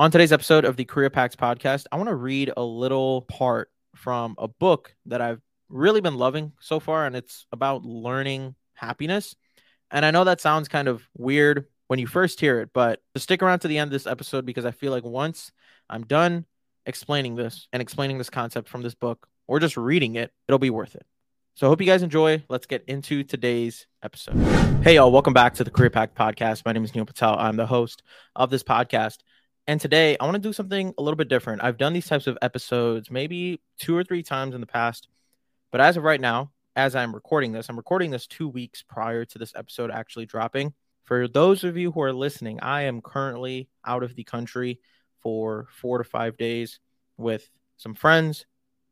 On today's episode of the Career Packs podcast, I want to read a little part from a book that I've really been loving so far, and it's about learning happiness. And I know that sounds kind of weird when you first hear it, but stick around to the end of this episode because I feel like once I'm done explaining this and explaining this concept from this book or just reading it, it'll be worth it. So I hope you guys enjoy. Let's get into today's episode. Hey, y'all, welcome back to the Career Pack podcast. My name is Neil Patel. I'm the host of this podcast. And today I want to do something a little bit different. I've done these types of episodes maybe two or three times in the past, but as of right now, as I'm recording this, I'm recording this two weeks prior to this episode actually dropping. For those of you who are listening, I am currently out of the country for four to five days with some friends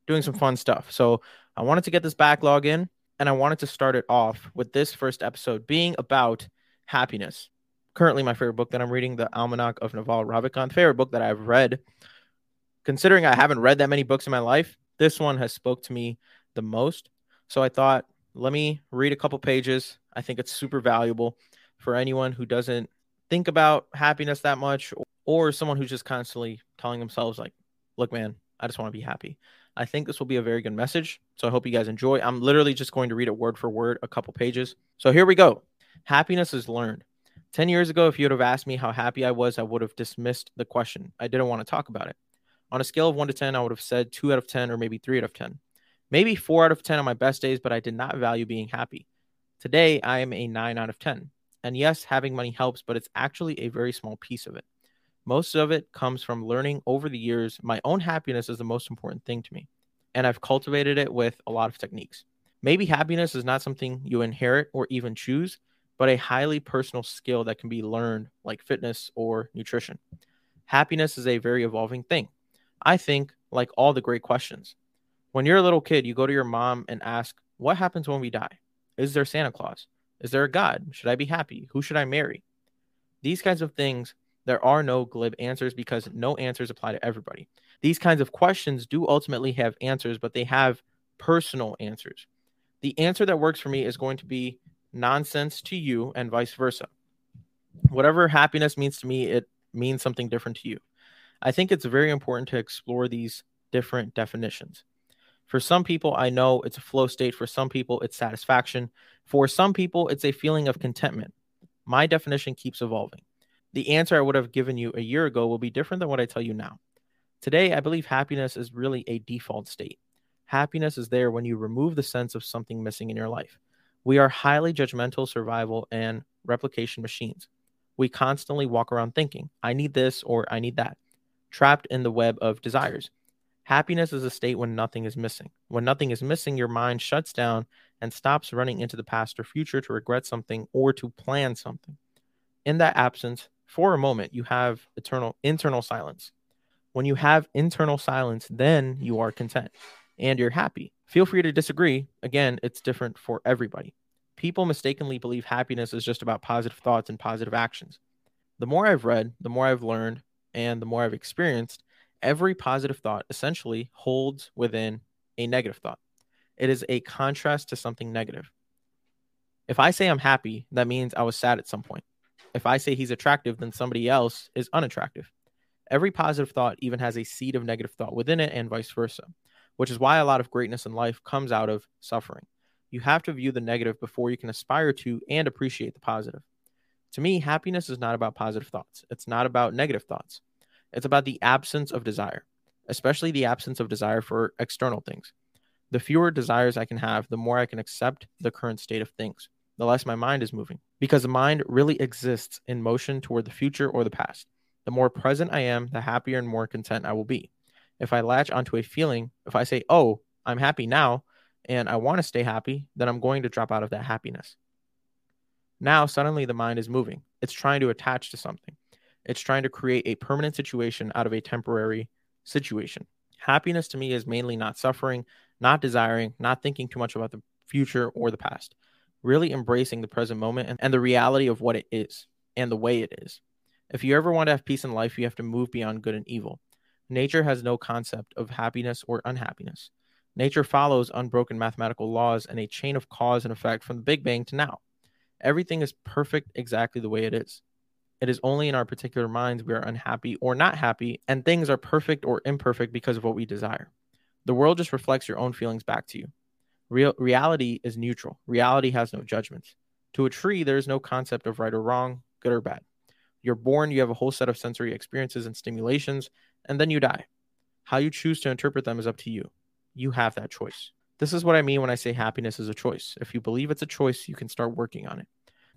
doing some fun stuff. So I wanted to get this backlog in and I wanted to start it off with this first episode being about happiness currently my favorite book that I'm reading, The Almanack of Naval Ravikant. Favorite book that I've read. Considering I haven't read that many books in my life, this one has spoke to me the most. So I thought, let me read a couple pages. I think it's super valuable for anyone who doesn't think about happiness that much or someone who's just constantly telling themselves like, look, man, I just want to be happy. I think this will be a very good message. So I hope you guys enjoy. I'm literally just going to read it word for word, a couple pages. So here we go. Happiness is learned. 10 years ago, if you would have asked me how happy I was, I would have dismissed the question. I didn't want to talk about it. On a scale of 1 to 10, I would have said 2 out of 10 or maybe 3 out of 10. Maybe 4 out of 10 on my best days, but I did not value being happy. Today, I am a 9 out of 10. And yes, having money helps, but it's actually a very small piece of it. Most of it comes from learning over the years my own happiness is the most important thing to me. And I've cultivated it with a lot of techniques. Maybe happiness is not something you inherit or even choose, but a highly personal skill that can be learned, like fitness or nutrition. Happiness is a very evolving thing. I think, like all the great questions. When you're a little kid, you go to your mom and ask, What happens when we die? Is there Santa Claus? Is there a God? Should I be happy? Who should I marry? These kinds of things, there are no glib answers because no answers apply to everybody. These kinds of questions do ultimately have answers, but they have personal answers. The answer that works for me is going to be nonsense to you and vice versa. Whatever happiness means to me, it means something different to you. I think it's very important to explore these different definitions. For some people, I know it's a flow state. For some people, it's satisfaction. For some people, it's a feeling of contentment. My definition keeps evolving. The answer I would have given you a year ago will be different than what I tell you now. Today, I believe happiness is really a default state. Happiness is there when you remove the sense of something missing in your life. We are highly judgmental survival and replication machines. We constantly walk around thinking, I need this or I need that, trapped in the web of desires. Happiness is a state when nothing is missing. When nothing is missing, your mind shuts down and stops running into the past or future to regret something or to plan something. In that absence, for a moment, you have eternal internal silence. When you have internal silence, then you are content and you're happy. Feel free to disagree. Again, it's different for everybody. People mistakenly believe happiness is just about positive thoughts and positive actions. The more I've read, the more I've learned, and the more I've experienced, every positive thought essentially holds within a negative thought. It is a contrast to something negative. If I say I'm happy, that means I was sad at some point. If I say he's attractive, then somebody else is unattractive. Every positive thought even has a seed of negative thought within it, and vice versa which is why a lot of greatness in life comes out of suffering. You have to view the negative before you can aspire to and appreciate the positive. To me, happiness is not about positive thoughts, it's not about negative thoughts. It's about the absence of desire, especially the absence of desire for external things. The fewer desires I can have, the more I can accept the current state of things, the less my mind is moving. Because the mind really exists in motion toward the future or the past. The more present I am, the happier and more content I will be if I latch onto a feeling, if I say, oh, I'm happy now and I want to stay happy, then I'm going to drop out of that happiness. Now, suddenly the mind is moving. It's trying to attach to something, it's trying to create a permanent situation out of a temporary situation. Happiness to me is mainly not suffering, not desiring, not thinking too much about the future or the past, really embracing the present moment and, and the reality of what it is and the way it is. If you ever want to have peace in life, you have to move beyond good and evil. Nature has no concept of happiness or unhappiness. Nature follows unbroken mathematical laws and a chain of cause and effect from the Big Bang to now. Everything is perfect exactly the way it is. It is only in our particular minds we are unhappy or not happy, and things are perfect or imperfect because of what we desire. The world just reflects your own feelings back to you. Real reality is neutral. Reality has no judgments. To a tree, there is no concept of right or wrong, good or bad. You're born, you have a whole set of sensory experiences and stimulations, and then you die. How you choose to interpret them is up to you. You have that choice. This is what I mean when I say happiness is a choice. If you believe it's a choice, you can start working on it.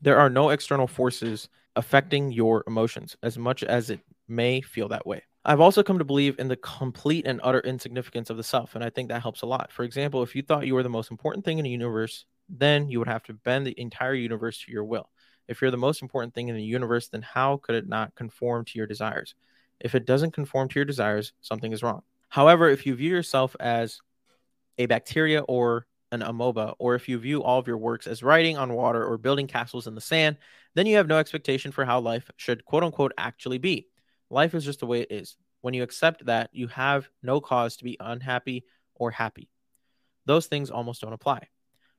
There are no external forces affecting your emotions as much as it may feel that way. I've also come to believe in the complete and utter insignificance of the self, and I think that helps a lot. For example, if you thought you were the most important thing in the universe, then you would have to bend the entire universe to your will. If you're the most important thing in the universe, then how could it not conform to your desires? If it doesn't conform to your desires, something is wrong. However, if you view yourself as a bacteria or an amoeba, or if you view all of your works as writing on water or building castles in the sand, then you have no expectation for how life should quote unquote actually be. Life is just the way it is. When you accept that, you have no cause to be unhappy or happy. Those things almost don't apply.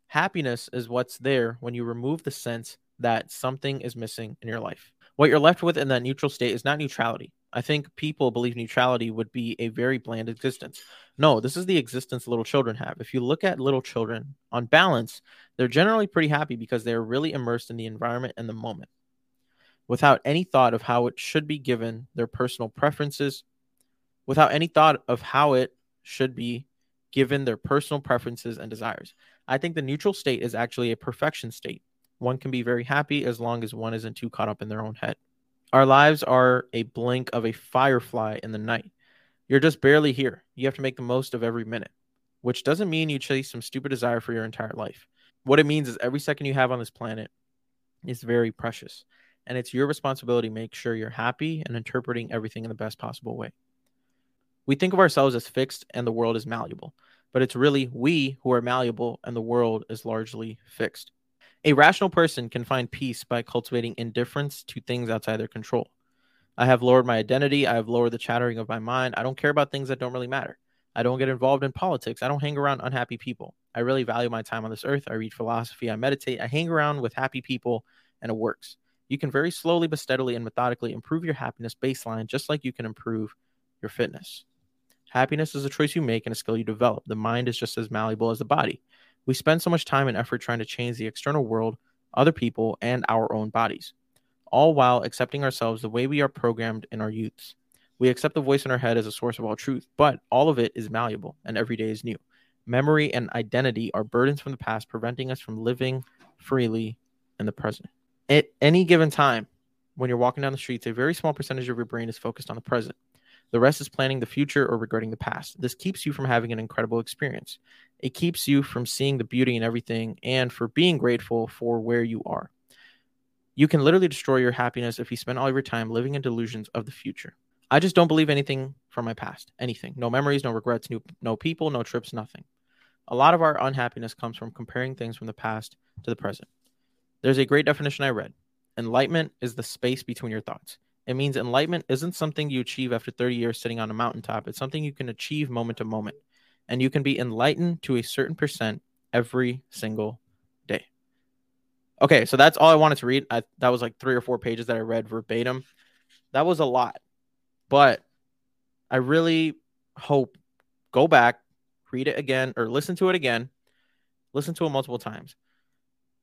Happiness is what's there when you remove the sense that something is missing in your life. What you're left with in that neutral state is not neutrality. I think people believe neutrality would be a very bland existence. No, this is the existence little children have. If you look at little children on balance, they're generally pretty happy because they're really immersed in the environment and the moment without any thought of how it should be given their personal preferences, without any thought of how it should be given their personal preferences and desires. I think the neutral state is actually a perfection state. One can be very happy as long as one isn't too caught up in their own head. Our lives are a blink of a firefly in the night. You're just barely here. You have to make the most of every minute, which doesn't mean you chase some stupid desire for your entire life. What it means is every second you have on this planet is very precious, and it's your responsibility to make sure you're happy and interpreting everything in the best possible way. We think of ourselves as fixed and the world is malleable but it's really we who are malleable and the world is largely fixed. A rational person can find peace by cultivating indifference to things outside their control. I have lowered my identity. I have lowered the chattering of my mind. I don't care about things that don't really matter. I don't get involved in politics. I don't hang around unhappy people. I really value my time on this earth. I read philosophy. I meditate. I hang around with happy people, and it works. You can very slowly but steadily and methodically improve your happiness baseline, just like you can improve your fitness. Happiness is a choice you make and a skill you develop. The mind is just as malleable as the body. We spend so much time and effort trying to change the external world, other people, and our own bodies, all while accepting ourselves the way we are programmed in our youths. We accept the voice in our head as a source of all truth, but all of it is malleable and every day is new. Memory and identity are burdens from the past, preventing us from living freely in the present. At any given time, when you're walking down the streets, a very small percentage of your brain is focused on the present. The rest is planning the future or regretting the past. This keeps you from having an incredible experience. It keeps you from seeing the beauty in everything and for being grateful for where you are. You can literally destroy your happiness if you spend all your time living in delusions of the future. I just don't believe anything from my past. Anything. No memories, no regrets, no, no people, no trips, nothing. A lot of our unhappiness comes from comparing things from the past to the present. There's a great definition I read Enlightenment is the space between your thoughts. It means enlightenment isn't something you achieve after 30 years sitting on a mountaintop. It's something you can achieve moment to moment. And you can be enlightened to a certain percent every single day. Okay, so that's all I wanted to read. I, that was like three or four pages that I read verbatim. That was a lot. But I really hope go back, read it again, or listen to it again, listen to it multiple times.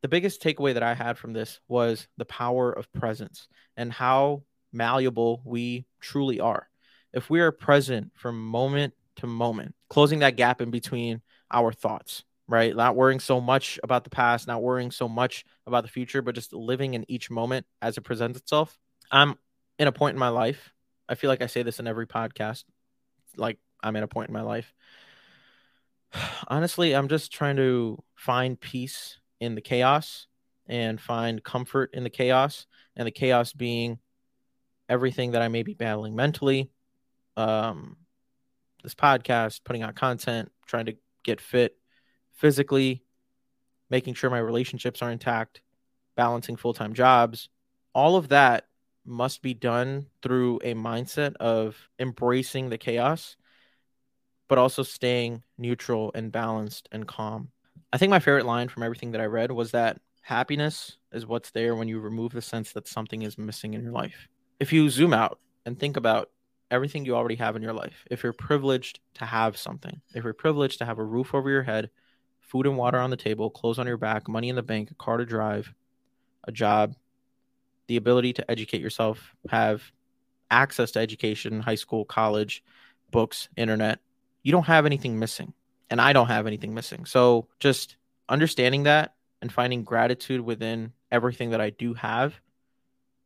The biggest takeaway that I had from this was the power of presence and how malleable we truly are. If we are present from moment to moment, closing that gap in between our thoughts, right? Not worrying so much about the past, not worrying so much about the future, but just living in each moment as it presents itself. I'm in a point in my life. I feel like I say this in every podcast. Like I'm in a point in my life. Honestly, I'm just trying to find peace in the chaos and find comfort in the chaos, and the chaos being everything that I may be battling mentally, um, this podcast, putting out content, trying to get fit physically, making sure my relationships are intact, balancing full time jobs. All of that must be done through a mindset of embracing the chaos, but also staying neutral and balanced and calm. I think my favorite line from everything that I read was that Happiness is what's there when you remove the sense that something is missing in your life. If you zoom out and think about everything you already have in your life, if you're privileged to have something, if you're privileged to have a roof over your head, food and water on the table, clothes on your back, money in the bank, a car to drive, a job, the ability to educate yourself, have access to education, high school, college, books, internet, you don't have anything missing. And I don't have anything missing. So just understanding that and finding gratitude within everything that I do have,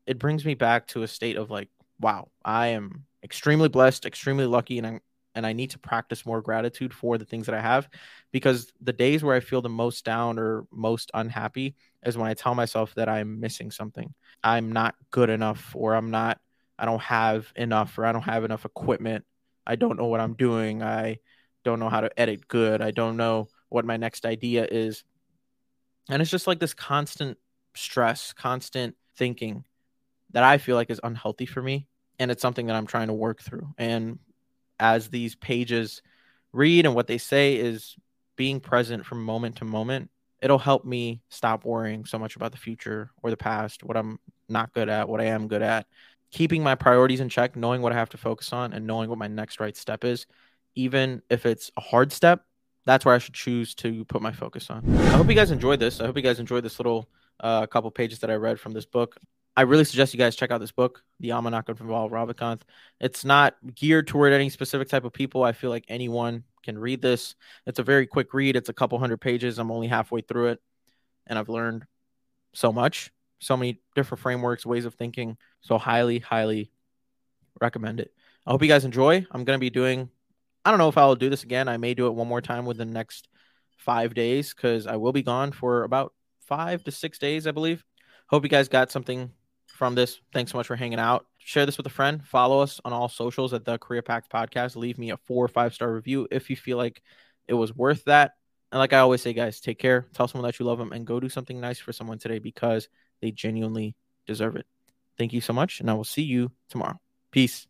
it brings me back to a state of like, wow, I am extremely blessed, extremely lucky, and I'm and I need to practice more gratitude for the things that I have because the days where I feel the most down or most unhappy is when I tell myself that I'm missing something. I'm not good enough or I'm not I don't have enough or I don't have enough equipment. I don't know what I'm doing. I don't know how to edit good. I don't know what my next idea is. And it's just like this constant stress, constant thinking that I feel like is unhealthy for me. And it's something that I'm trying to work through. And as these pages read and what they say is being present from moment to moment, it'll help me stop worrying so much about the future or the past, what I'm not good at, what I am good at. Keeping my priorities in check, knowing what I have to focus on, and knowing what my next right step is, even if it's a hard step, that's where I should choose to put my focus on. I hope you guys enjoyed this. I hope you guys enjoyed this little uh, couple pages that I read from this book. I really suggest you guys check out this book, The Almanack of Naval Ravikant. It's not geared toward any specific type of people. I feel like anyone can read this. It's a very quick read. It's a couple hundred pages. I'm only halfway through it, and I've learned so much, so many different frameworks, ways of thinking. So highly, highly recommend it. I hope you guys enjoy. I'm to be doing I don't know if I'll do this again. I may do it one more time within the next five days because I will be gone for about five to six days, I believe. Hope you guys got something from this. Thanks so much for hanging out. Share this with a friend. Follow us on all socials at the Career Pact Podcast. Leave me a four or five star review if you feel like it was worth that. And like I always say, guys, take care. Tell someone that you love them and go do something nice for someone today because they genuinely deserve it. Thank you so much, and I will see you tomorrow. Peace.